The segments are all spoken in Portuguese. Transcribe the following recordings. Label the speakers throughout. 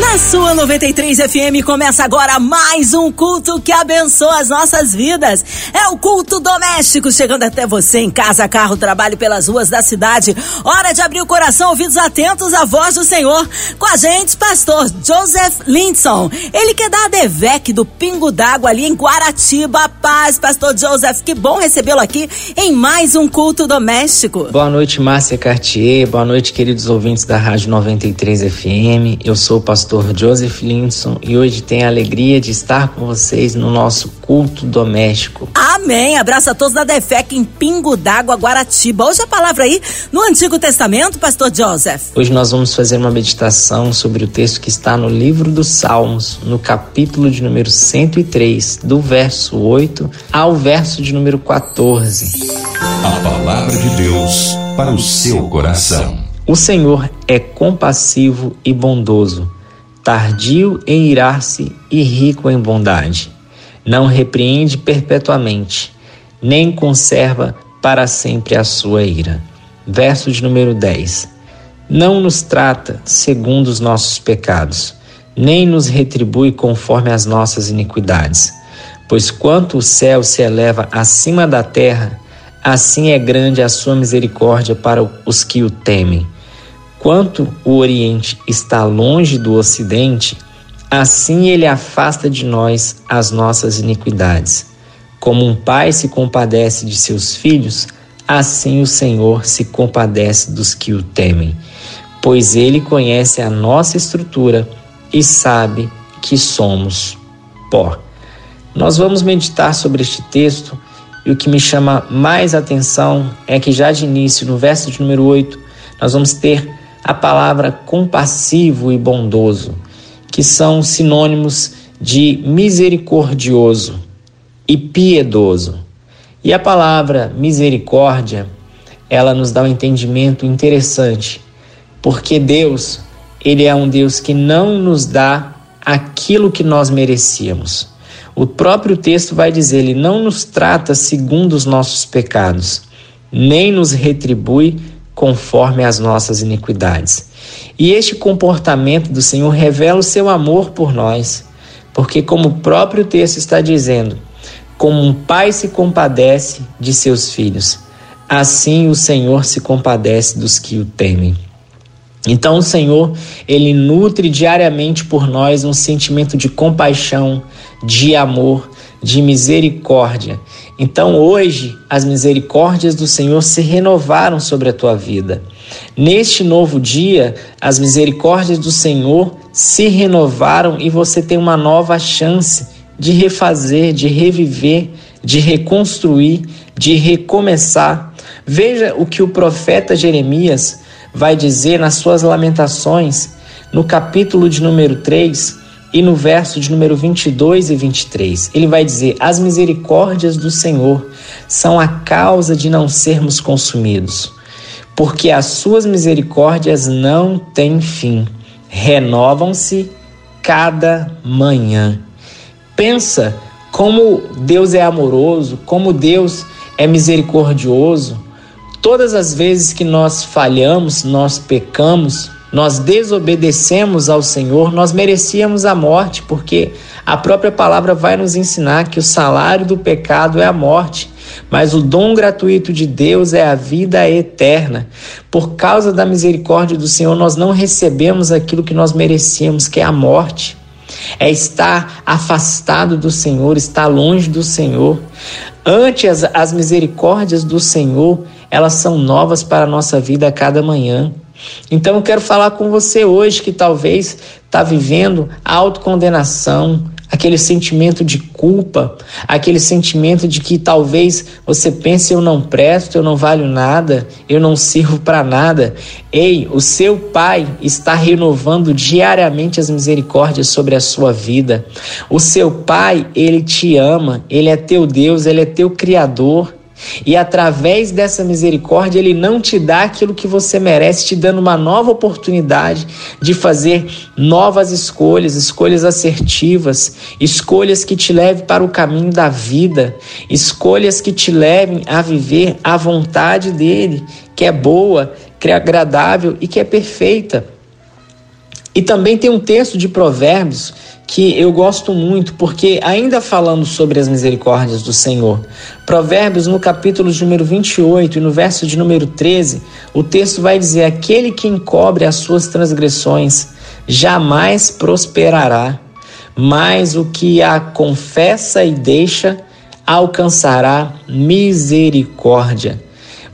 Speaker 1: Na sua 93 FM começa agora mais um culto que abençoa as nossas vidas. É o culto doméstico chegando até você em casa, carro, trabalho pelas ruas da cidade. Hora de abrir o coração, ouvidos atentos à voz do Senhor. Com a gente, pastor Joseph Lindson. Ele que é da ADVEC do Pingo d'Água ali em Guaratiba. Paz, pastor Joseph, que bom recebê-lo aqui em mais um culto doméstico.
Speaker 2: Boa noite, Márcia Cartier. Boa noite, queridos ouvintes da Rádio 93 FM. Eu sou o pastor pastor Joseph Linson e hoje tenho a alegria de estar com vocês no nosso culto doméstico.
Speaker 1: Amém. Abraço a todos da Defec em Pingo d'Água, Guaratiba. Hoje a palavra aí no Antigo Testamento, pastor Joseph.
Speaker 2: Hoje nós vamos fazer uma meditação sobre o texto que está no livro dos Salmos, no capítulo de número 103, do verso 8 ao verso de número 14.
Speaker 3: A palavra de Deus para o seu coração.
Speaker 2: O Senhor é compassivo e bondoso tardio em irar-se e rico em bondade. Não repreende perpetuamente, nem conserva para sempre a sua ira. Verso de número 10. Não nos trata segundo os nossos pecados, nem nos retribui conforme as nossas iniquidades. Pois quanto o céu se eleva acima da terra, assim é grande a sua misericórdia para os que o temem. Quanto o Oriente está longe do Ocidente, assim ele afasta de nós as nossas iniquidades. Como um pai se compadece de seus filhos, assim o Senhor se compadece dos que o temem, pois ele conhece a nossa estrutura e sabe que somos pó. Nós vamos meditar sobre este texto e o que me chama mais atenção é que já de início, no verso de número 8, nós vamos ter a palavra compassivo e bondoso, que são sinônimos de misericordioso e piedoso. E a palavra misericórdia, ela nos dá um entendimento interessante, porque Deus, ele é um Deus que não nos dá aquilo que nós merecíamos. O próprio texto vai dizer, ele não nos trata segundo os nossos pecados, nem nos retribui conforme as nossas iniquidades. E este comportamento do Senhor revela o seu amor por nós, porque, como o próprio texto está dizendo, como um pai se compadece de seus filhos, assim o Senhor se compadece dos que o temem. Então o Senhor, ele nutre diariamente por nós um sentimento de compaixão, de amor, de misericórdia. Então hoje as misericórdias do Senhor se renovaram sobre a tua vida. Neste novo dia, as misericórdias do Senhor se renovaram e você tem uma nova chance de refazer, de reviver, de reconstruir, de recomeçar. Veja o que o profeta Jeremias vai dizer nas suas lamentações, no capítulo de número 3, e no verso de número 22 e 23, ele vai dizer: As misericórdias do Senhor são a causa de não sermos consumidos, porque as suas misericórdias não têm fim, renovam-se cada manhã. Pensa como Deus é amoroso, como Deus é misericordioso. Todas as vezes que nós falhamos, nós pecamos, nós desobedecemos ao Senhor, nós merecíamos a morte, porque a própria palavra vai nos ensinar que o salário do pecado é a morte, mas o dom gratuito de Deus é a vida eterna. Por causa da misericórdia do Senhor, nós não recebemos aquilo que nós merecíamos, que é a morte. É estar afastado do Senhor, estar longe do Senhor. Antes, as, as misericórdias do Senhor, elas são novas para a nossa vida a cada manhã. Então eu quero falar com você hoje que talvez está vivendo autocondenação, aquele sentimento de culpa, aquele sentimento de que talvez você pense eu não presto, eu não valho nada, eu não sirvo para nada. Ei, o seu Pai está renovando diariamente as misericórdias sobre a sua vida. O seu Pai, ele te ama, ele é teu Deus, ele é teu criador. E através dessa misericórdia, Ele não te dá aquilo que você merece, te dando uma nova oportunidade de fazer novas escolhas, escolhas assertivas, escolhas que te levem para o caminho da vida, escolhas que te levem a viver a vontade dEle, que é boa, que é agradável e que é perfeita. E também tem um texto de Provérbios que eu gosto muito, porque ainda falando sobre as misericórdias do Senhor, Provérbios no capítulo de número 28 e no verso de número 13, o texto vai dizer: Aquele que encobre as suas transgressões jamais prosperará, mas o que a confessa e deixa alcançará misericórdia.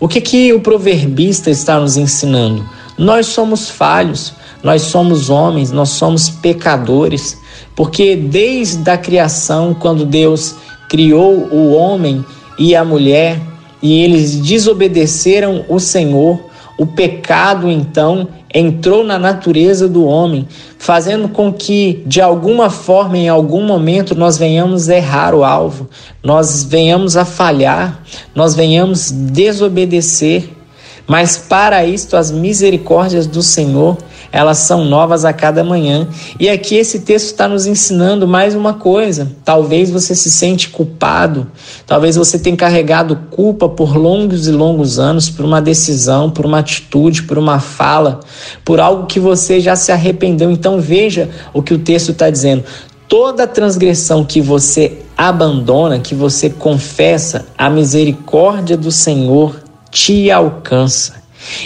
Speaker 2: O que, que o proverbista está nos ensinando? Nós somos falhos, nós somos homens, nós somos pecadores, porque desde a criação, quando Deus criou o homem e a mulher, e eles desobedeceram o Senhor, o pecado então entrou na natureza do homem, fazendo com que de alguma forma, em algum momento, nós venhamos errar o alvo, nós venhamos a falhar, nós venhamos desobedecer. Mas para isto as misericórdias do Senhor elas são novas a cada manhã. E aqui esse texto está nos ensinando mais uma coisa. Talvez você se sente culpado, talvez você tenha carregado culpa por longos e longos anos por uma decisão, por uma atitude, por uma fala, por algo que você já se arrependeu. Então veja o que o texto está dizendo. Toda transgressão que você abandona, que você confessa, a misericórdia do Senhor te alcança.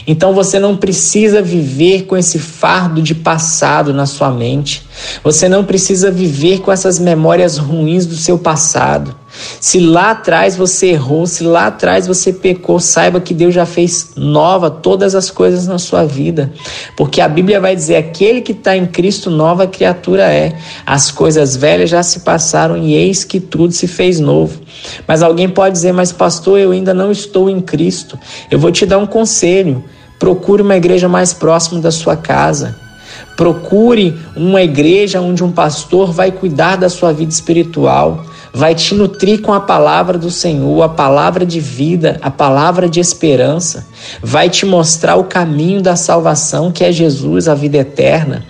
Speaker 2: Então você não precisa viver com esse fardo de passado na sua mente. Você não precisa viver com essas memórias ruins do seu passado. Se lá atrás você errou, se lá atrás você pecou, saiba que Deus já fez nova todas as coisas na sua vida. Porque a Bíblia vai dizer: aquele que está em Cristo, nova criatura é. As coisas velhas já se passaram e eis que tudo se fez novo. Mas alguém pode dizer: Mas, pastor, eu ainda não estou em Cristo. Eu vou te dar um conselho. Procure uma igreja mais próxima da sua casa. Procure uma igreja onde um pastor vai cuidar da sua vida espiritual vai te nutrir com a palavra do Senhor, a palavra de vida, a palavra de esperança, vai te mostrar o caminho da salvação, que é Jesus, a vida eterna.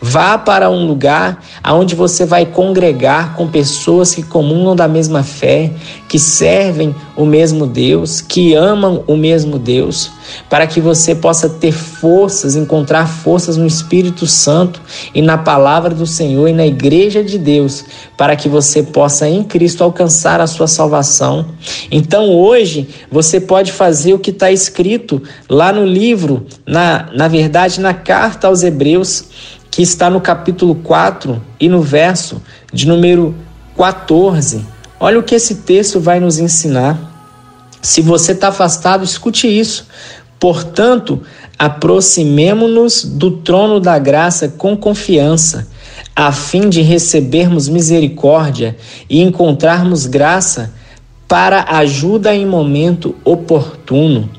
Speaker 2: Vá para um lugar onde você vai congregar com pessoas que comungam da mesma fé, que servem o mesmo Deus, que amam o mesmo Deus, para que você possa ter forças, encontrar forças no Espírito Santo e na palavra do Senhor e na igreja de Deus, para que você possa em Cristo alcançar a sua salvação. Então hoje você pode fazer o que está escrito lá no livro, na, na verdade, na carta aos Hebreus que está no capítulo 4 e no verso de número 14. Olha o que esse texto vai nos ensinar. Se você está afastado, escute isso. Portanto, aproximemo-nos do trono da graça com confiança, a fim de recebermos misericórdia e encontrarmos graça para ajuda em momento oportuno.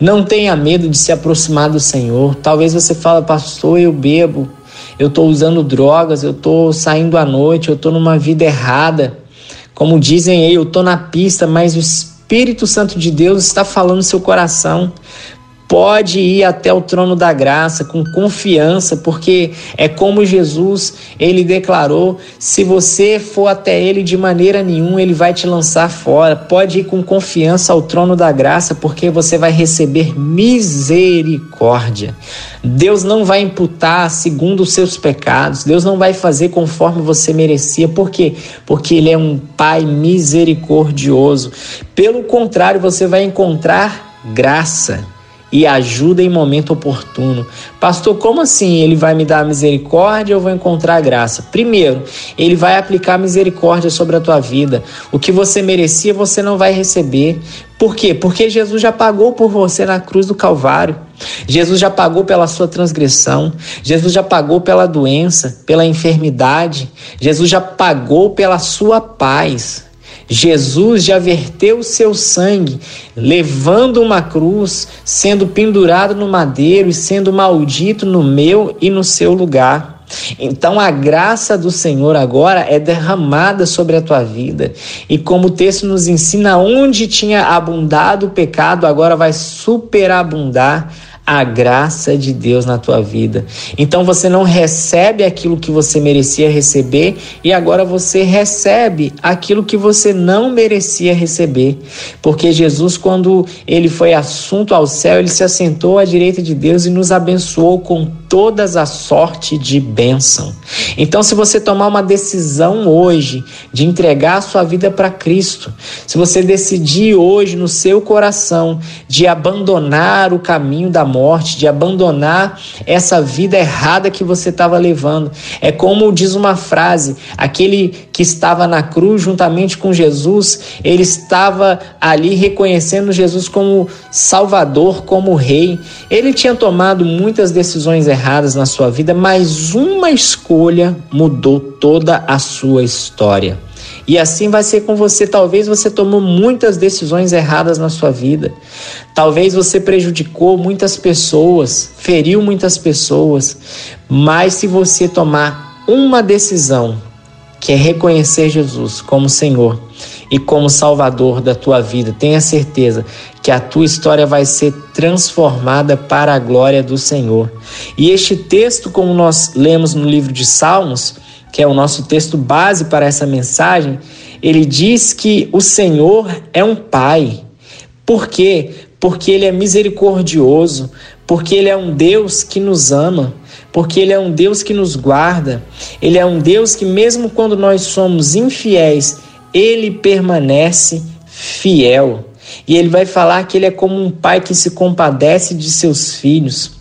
Speaker 2: Não tenha medo de se aproximar do Senhor. Talvez você fale, pastor, eu bebo, eu estou usando drogas, eu estou saindo à noite, eu estou numa vida errada. Como dizem aí, eu estou na pista, mas o Espírito Santo de Deus está falando no seu coração pode ir até o trono da graça com confiança, porque é como Jesus, ele declarou, se você for até ele de maneira nenhuma, ele vai te lançar fora. Pode ir com confiança ao trono da graça, porque você vai receber misericórdia. Deus não vai imputar segundo os seus pecados. Deus não vai fazer conforme você merecia. Por quê? Porque ele é um pai misericordioso. Pelo contrário, você vai encontrar graça e ajuda em momento oportuno. Pastor, como assim ele vai me dar misericórdia ou vou encontrar graça? Primeiro, ele vai aplicar misericórdia sobre a tua vida. O que você merecia, você não vai receber. Por quê? Porque Jesus já pagou por você na cruz do Calvário. Jesus já pagou pela sua transgressão. Jesus já pagou pela doença, pela enfermidade. Jesus já pagou pela sua paz. Jesus já verteu o seu sangue, levando uma cruz, sendo pendurado no madeiro e sendo maldito no meu e no seu lugar. Então a graça do Senhor agora é derramada sobre a tua vida. E como o texto nos ensina, onde tinha abundado o pecado, agora vai superabundar a graça de Deus na tua vida. Então você não recebe aquilo que você merecia receber e agora você recebe aquilo que você não merecia receber. Porque Jesus, quando ele foi assunto ao céu, ele se assentou à direita de Deus e nos abençoou com todas a sorte de bênção. Então, se você tomar uma decisão hoje de entregar a sua vida para Cristo, se você decidir hoje no seu coração de abandonar o caminho da morte, de abandonar essa vida errada que você estava levando, é como diz uma frase: aquele que estava na cruz juntamente com Jesus, ele estava ali reconhecendo Jesus como Salvador, como Rei. Ele tinha tomado muitas decisões erradas na sua vida, mas uma escolha mudou toda a sua história. E assim vai ser com você. Talvez você tomou muitas decisões erradas na sua vida. Talvez você prejudicou muitas pessoas, feriu muitas pessoas. Mas se você tomar uma decisão, que é reconhecer Jesus como Senhor e como Salvador da tua vida, tenha certeza que a tua história vai ser transformada para a glória do Senhor. E este texto, como nós lemos no livro de Salmos, que é o nosso texto base para essa mensagem, ele diz que o Senhor é um pai. Por quê? Porque ele é misericordioso, porque ele é um Deus que nos ama, porque ele é um Deus que nos guarda. Ele é um Deus que mesmo quando nós somos infiéis, ele permanece fiel. E ele vai falar que ele é como um pai que se compadece de seus filhos.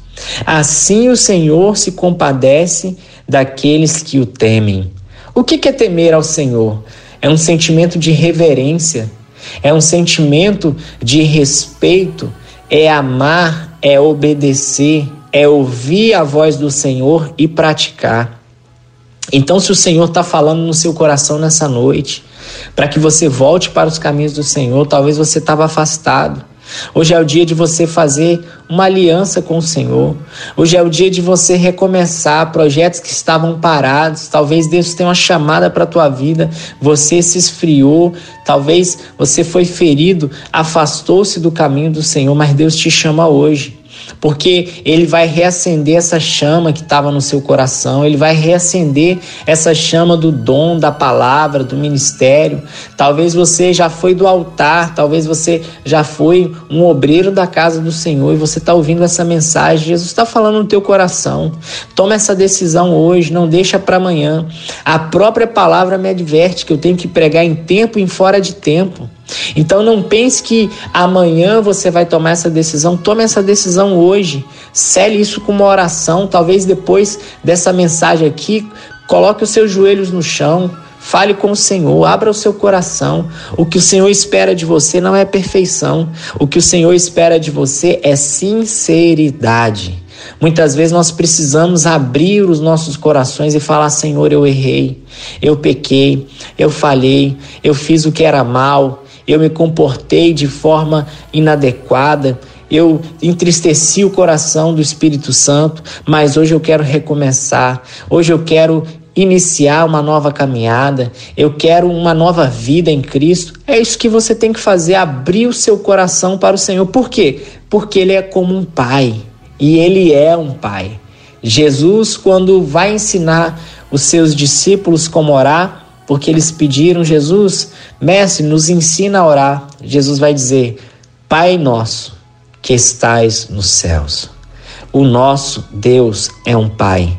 Speaker 2: Assim o Senhor se compadece daqueles que o temem. O que é temer ao Senhor? É um sentimento de reverência, é um sentimento de respeito, é amar, é obedecer, é ouvir a voz do Senhor e praticar. Então, se o Senhor está falando no seu coração nessa noite, para que você volte para os caminhos do Senhor. Talvez você estava afastado. Hoje é o dia de você fazer uma aliança com o Senhor. Hoje é o dia de você recomeçar projetos que estavam parados. Talvez Deus tenha uma chamada para a tua vida. Você se esfriou, talvez você foi ferido, afastou-se do caminho do Senhor, mas Deus te chama hoje porque ele vai reacender essa chama que estava no seu coração, ele vai reacender essa chama do dom, da palavra, do ministério. Talvez você já foi do altar, talvez você já foi um obreiro da casa do Senhor e você está ouvindo essa mensagem. Jesus está falando no teu coração. Toma essa decisão hoje, não deixa para amanhã. A própria palavra me adverte que eu tenho que pregar em tempo e em fora de tempo. Então não pense que amanhã você vai tomar essa decisão, tome essa decisão hoje. Cele isso com uma oração, talvez depois dessa mensagem aqui, coloque os seus joelhos no chão, fale com o Senhor, abra o seu coração. O que o Senhor espera de você não é perfeição. O que o Senhor espera de você é sinceridade. Muitas vezes nós precisamos abrir os nossos corações e falar: Senhor, eu errei, eu pequei, eu falhei, eu fiz o que era mal, eu me comportei de forma inadequada, eu entristeci o coração do Espírito Santo, mas hoje eu quero recomeçar, hoje eu quero iniciar uma nova caminhada, eu quero uma nova vida em Cristo. É isso que você tem que fazer, abrir o seu coração para o Senhor. Por quê? Porque Ele é como um pai e Ele é um pai. Jesus, quando vai ensinar os seus discípulos como orar, porque eles pediram, Jesus, mestre, nos ensina a orar. Jesus vai dizer: Pai nosso que estais nos céus. O nosso Deus é um Pai,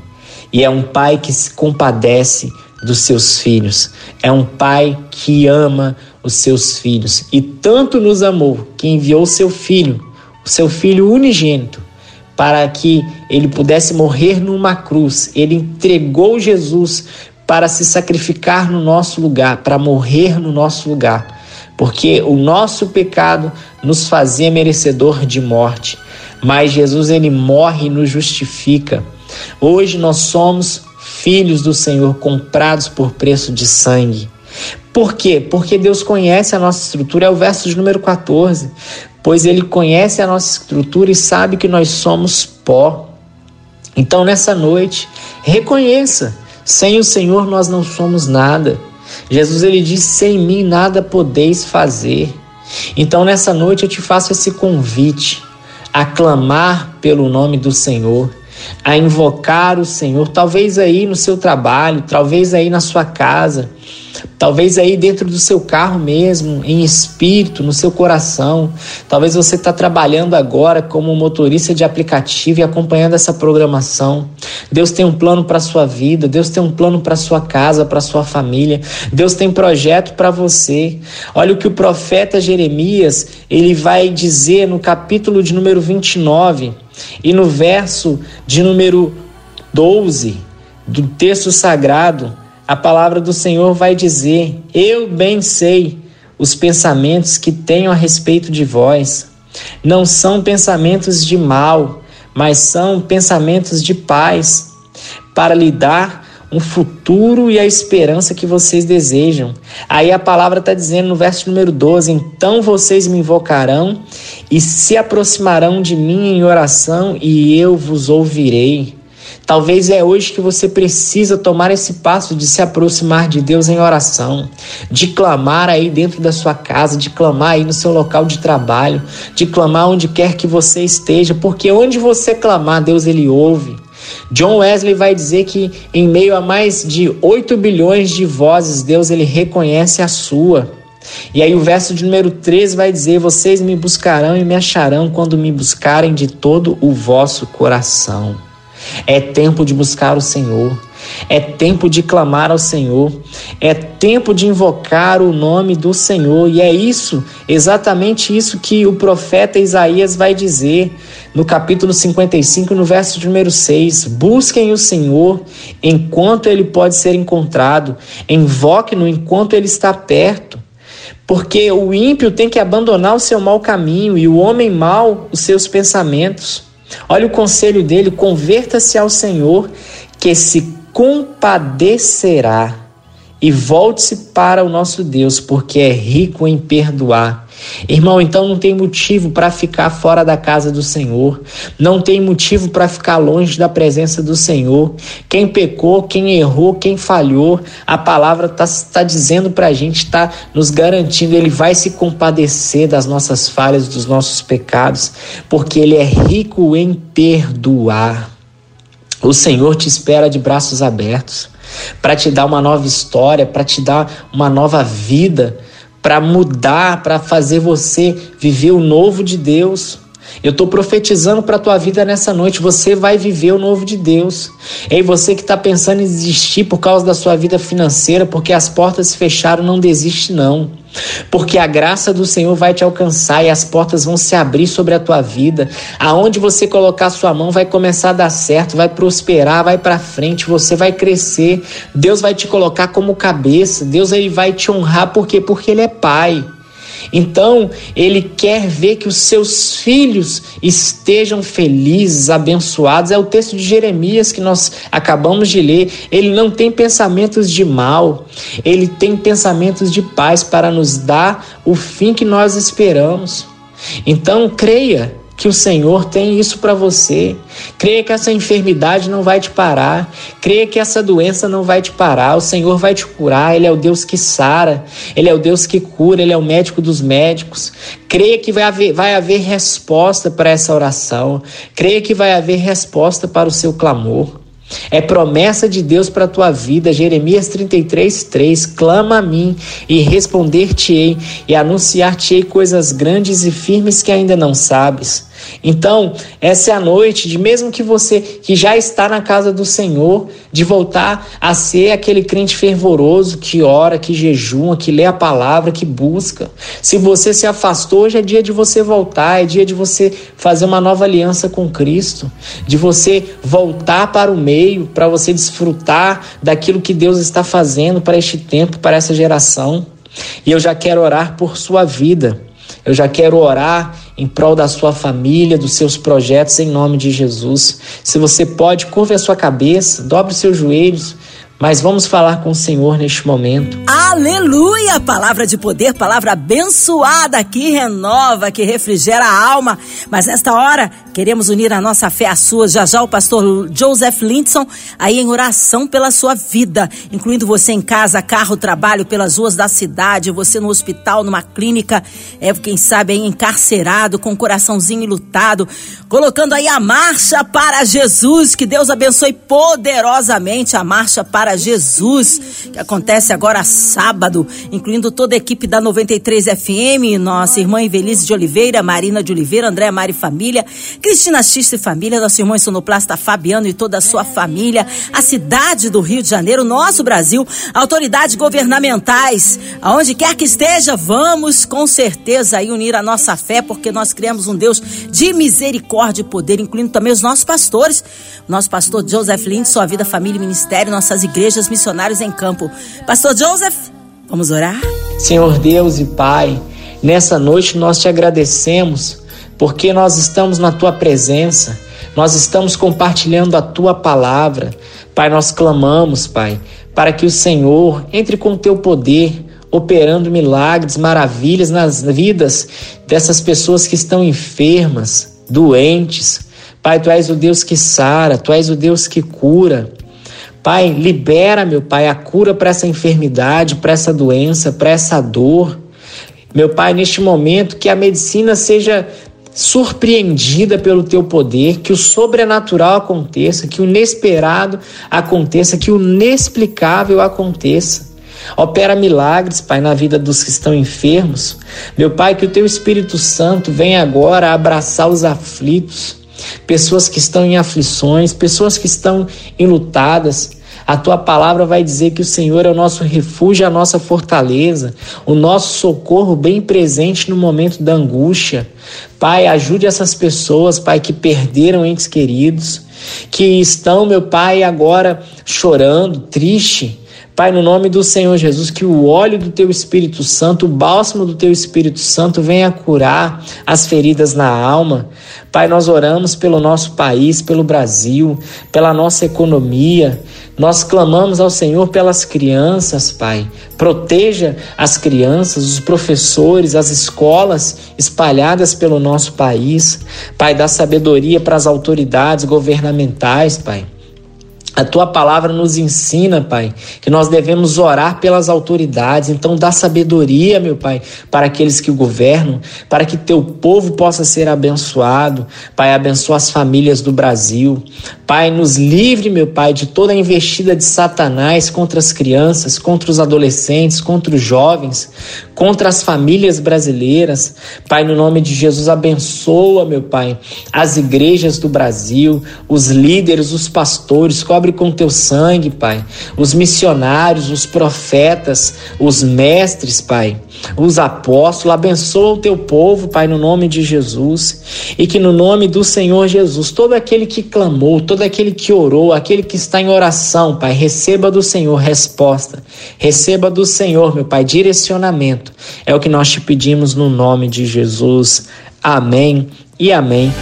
Speaker 2: e é um Pai que se compadece dos seus filhos, é um Pai que ama os seus filhos, e tanto nos amou que enviou o seu filho, o seu filho unigênito, para que ele pudesse morrer numa cruz. Ele entregou Jesus para se sacrificar no nosso lugar, para morrer no nosso lugar, porque o nosso pecado nos fazia merecedor de morte, mas Jesus ele morre e nos justifica. Hoje nós somos filhos do Senhor comprados por preço de sangue. Por quê? Porque Deus conhece a nossa estrutura, é o verso de número 14. Pois ele conhece a nossa estrutura e sabe que nós somos pó. Então, nessa noite, Reconheça, sem o Senhor nós não somos nada. Jesus ele diz: sem mim nada podeis fazer. Então nessa noite eu te faço esse convite a clamar pelo nome do Senhor, a invocar o Senhor, talvez aí no seu trabalho, talvez aí na sua casa, Talvez aí dentro do seu carro mesmo, em espírito, no seu coração. Talvez você está trabalhando agora como motorista de aplicativo e acompanhando essa programação. Deus tem um plano para sua vida, Deus tem um plano para sua casa, para sua família. Deus tem projeto para você. Olha o que o profeta Jeremias, ele vai dizer no capítulo de número 29 e no verso de número 12 do texto sagrado a palavra do Senhor vai dizer: Eu bem sei os pensamentos que tenho a respeito de vós. Não são pensamentos de mal, mas são pensamentos de paz, para lhe dar um futuro e a esperança que vocês desejam. Aí a palavra está dizendo no verso número 12: Então vocês me invocarão e se aproximarão de mim em oração, e eu vos ouvirei. Talvez é hoje que você precisa tomar esse passo de se aproximar de Deus em oração, de clamar aí dentro da sua casa, de clamar aí no seu local de trabalho, de clamar onde quer que você esteja, porque onde você clamar, Deus ele ouve. John Wesley vai dizer que em meio a mais de 8 bilhões de vozes, Deus ele reconhece a sua. E aí o verso de número 13 vai dizer: Vocês me buscarão e me acharão quando me buscarem de todo o vosso coração. É tempo de buscar o Senhor. É tempo de clamar ao Senhor. É tempo de invocar o nome do Senhor. E é isso, exatamente isso que o profeta Isaías vai dizer no capítulo 55, no verso número 6. Busquem o Senhor enquanto ele pode ser encontrado. Invoque-no enquanto ele está perto. Porque o ímpio tem que abandonar o seu mau caminho e o homem mau os seus pensamentos. Olha o conselho dele: converta-se ao Senhor, que se compadecerá, e volte-se para o nosso Deus, porque é rico em perdoar. Irmão, então não tem motivo para ficar fora da casa do Senhor, não tem motivo para ficar longe da presença do Senhor. Quem pecou, quem errou, quem falhou, a palavra está tá dizendo para a gente, está nos garantindo, Ele vai se compadecer das nossas falhas, dos nossos pecados, porque Ele é rico em perdoar. O Senhor te espera de braços abertos para te dar uma nova história, para te dar uma nova vida para mudar, para fazer você viver o novo de Deus. Eu estou profetizando para a tua vida nessa noite. Você vai viver o novo de Deus. Ei, você que está pensando em desistir por causa da sua vida financeira, porque as portas se fecharam, não desiste não. Porque a graça do Senhor vai te alcançar e as portas vão se abrir sobre a tua vida. Aonde você colocar sua mão vai começar a dar certo, vai prosperar, vai para frente, você vai crescer. Deus vai te colocar como cabeça. Deus ele vai te honrar porque porque ele é pai. Então, ele quer ver que os seus filhos estejam felizes, abençoados. É o texto de Jeremias que nós acabamos de ler. Ele não tem pensamentos de mal, ele tem pensamentos de paz para nos dar o fim que nós esperamos. Então, creia que o Senhor tem isso para você. Creia que essa enfermidade não vai te parar. Creia que essa doença não vai te parar. O Senhor vai te curar. Ele é o Deus que sara. Ele é o Deus que cura. Ele é o médico dos médicos. Creia que vai haver, vai haver resposta para essa oração. Creia que vai haver resposta para o seu clamor. É promessa de Deus para a tua vida. Jeremias 33, 3. Clama a mim e responder-te-ei e anunciar-te-ei coisas grandes e firmes que ainda não sabes. Então, essa é a noite de mesmo que você que já está na casa do Senhor, de voltar a ser aquele crente fervoroso que ora, que jejuma, que lê a palavra, que busca. Se você se afastou, hoje é dia de você voltar, é dia de você fazer uma nova aliança com Cristo, de você voltar para o meio, para você desfrutar daquilo que Deus está fazendo para este tempo, para essa geração. E eu já quero orar por sua vida. Eu já quero orar em prol da sua família, dos seus projetos, em nome de Jesus. Se você pode, curva a sua cabeça, dobre os seus joelhos, mas vamos falar com o Senhor neste momento.
Speaker 1: Aleluia! palavra de poder, palavra abençoada que renova, que refrigera a alma. Mas nesta hora, queremos unir a nossa fé à sua. Já já o pastor Joseph Lindson aí em oração pela sua vida, incluindo você em casa, carro, trabalho, pelas ruas da cidade, você no hospital, numa clínica, é quem sabe aí encarcerado, com o coraçãozinho lutado, colocando aí a marcha para Jesus. Que Deus abençoe poderosamente a marcha para Jesus, que acontece agora sábado, incluindo toda a equipe da 93 FM, nossa irmã Evelise de Oliveira, Marina de Oliveira, André Mari Família, Cristina Xista e Família, nosso irmão sonoplasta Fabiano e toda a sua família, a cidade do Rio de Janeiro, nosso Brasil, autoridades governamentais, aonde quer que esteja, vamos com certeza aí unir a nossa fé, porque nós criamos um Deus de misericórdia e poder, incluindo também os nossos pastores, nosso pastor Joseph Lind, sua vida, família e ministério, nossas igrejas, missionários em campo. Pastor Joseph, Vamos orar?
Speaker 2: Senhor Deus e Pai, nessa noite nós te agradecemos porque nós estamos na tua presença, nós estamos compartilhando a tua palavra. Pai, nós clamamos, Pai, para que o Senhor entre com o teu poder, operando milagres, maravilhas nas vidas dessas pessoas que estão enfermas, doentes. Pai, tu és o Deus que sara, tu és o Deus que cura. Pai, libera, meu Pai, a cura para essa enfermidade, para essa doença, para essa dor. Meu Pai, neste momento, que a medicina seja surpreendida pelo teu poder, que o sobrenatural aconteça, que o inesperado aconteça, que o inexplicável aconteça. Opera milagres, Pai, na vida dos que estão enfermos. Meu Pai, que o teu Espírito Santo venha agora abraçar os aflitos pessoas que estão em aflições, pessoas que estão enlutadas. A tua palavra vai dizer que o Senhor é o nosso refúgio, a nossa fortaleza, o nosso socorro bem presente no momento da angústia. Pai, ajude essas pessoas, Pai, que perderam entes queridos, que estão, meu Pai, agora chorando, triste, Pai, no nome do Senhor Jesus, que o óleo do teu Espírito Santo, o bálsamo do teu Espírito Santo venha curar as feridas na alma. Pai, nós oramos pelo nosso país, pelo Brasil, pela nossa economia. Nós clamamos ao Senhor pelas crianças, Pai. Proteja as crianças, os professores, as escolas espalhadas pelo nosso país. Pai, dá sabedoria para as autoridades governamentais, Pai. A tua palavra nos ensina, Pai, que nós devemos orar pelas autoridades. Então, dá sabedoria, meu Pai, para aqueles que governam, para que teu povo possa ser abençoado. Pai, abençoa as famílias do Brasil. Pai, nos livre, meu Pai, de toda a investida de Satanás contra as crianças, contra os adolescentes, contra os jovens, contra as famílias brasileiras. Pai, no nome de Jesus, abençoa, meu Pai, as igrejas do Brasil, os líderes, os pastores, cobre com teu sangue, Pai, os missionários, os profetas, os mestres, Pai os apóstolos, abençoa o teu povo, Pai, no nome de Jesus, e que no nome do Senhor Jesus, todo aquele que clamou, todo aquele que orou, aquele que está em oração, Pai, receba do Senhor resposta, receba do Senhor, meu Pai, direcionamento. É o que nós te pedimos no nome de Jesus. Amém e amém.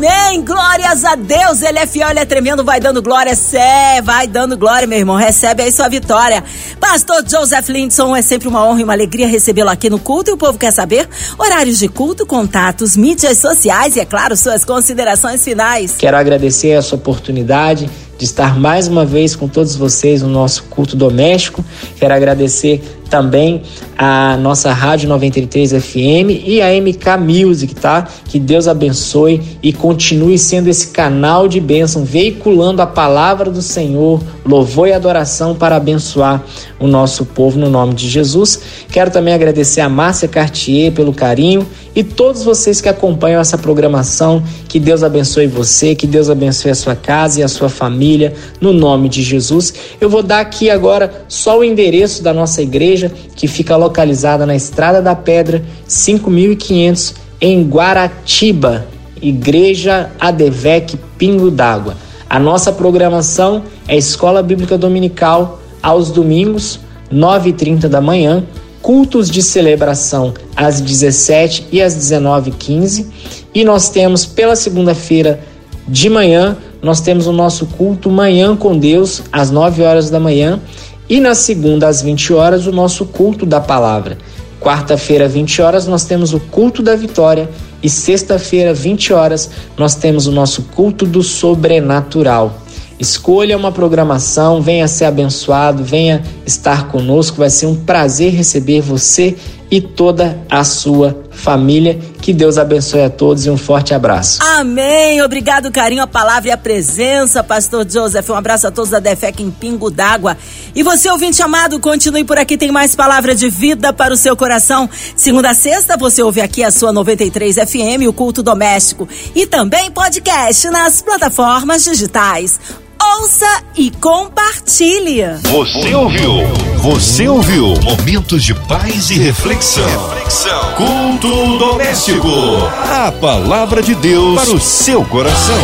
Speaker 1: Amém. Glórias a Deus. Ele é fiel, ele é tremendo. Vai dando glória. Sé, vai dando glória, meu irmão. Recebe aí sua vitória. Pastor Joseph Lindson, é sempre uma honra e uma alegria recebê-lo aqui no culto. E o povo quer saber horários de culto, contatos, mídias sociais e, é claro, suas considerações finais.
Speaker 2: Quero agradecer essa oportunidade de estar mais uma vez com todos vocês no nosso culto doméstico. Quero agradecer também a nossa Rádio 93 FM e a MK Music, tá? Que Deus abençoe e continue sendo esse canal de bênção, veiculando a palavra do Senhor, louvor e adoração para abençoar o nosso povo no nome de Jesus. Quero também agradecer a Márcia Cartier pelo carinho e todos vocês que acompanham essa programação. Que Deus abençoe você, que Deus abençoe a sua casa e a sua família, no nome de Jesus. Eu vou dar aqui agora só o endereço da nossa igreja, que fica localizada na Estrada da Pedra, 5500, em Guaratiba, Igreja Adevec Pingo d'Água. A nossa programação é Escola Bíblica Dominical aos domingos, 9h30 da manhã, cultos de celebração às 17 e às 19h15. E nós temos pela segunda-feira de manhã, nós temos o nosso culto Manhã com Deus às 9 horas da manhã. E na segunda, às 20 horas, o nosso culto da palavra. Quarta-feira, 20 horas, nós temos o culto da vitória. E sexta-feira, 20 horas, nós temos o nosso culto do sobrenatural. Escolha uma programação, venha ser abençoado, venha estar conosco. Vai ser um prazer receber você e toda a sua família. Que Deus abençoe a todos e um forte abraço.
Speaker 1: Amém. Obrigado, carinho, a palavra e a presença, Pastor Joseph. Um abraço a todos da Defec em Pingo d'Água. E você, ouvinte amado, continue por aqui, tem mais palavra de vida para o seu coração. Segunda a sexta, você ouve aqui a sua 93 FM, o Culto Doméstico. E também podcast nas plataformas digitais ouça e compartilhe.
Speaker 3: Você ouviu? Você ouviu? Momentos de paz e reflexão. reflexão. Culto doméstico. A palavra de Deus para o seu coração.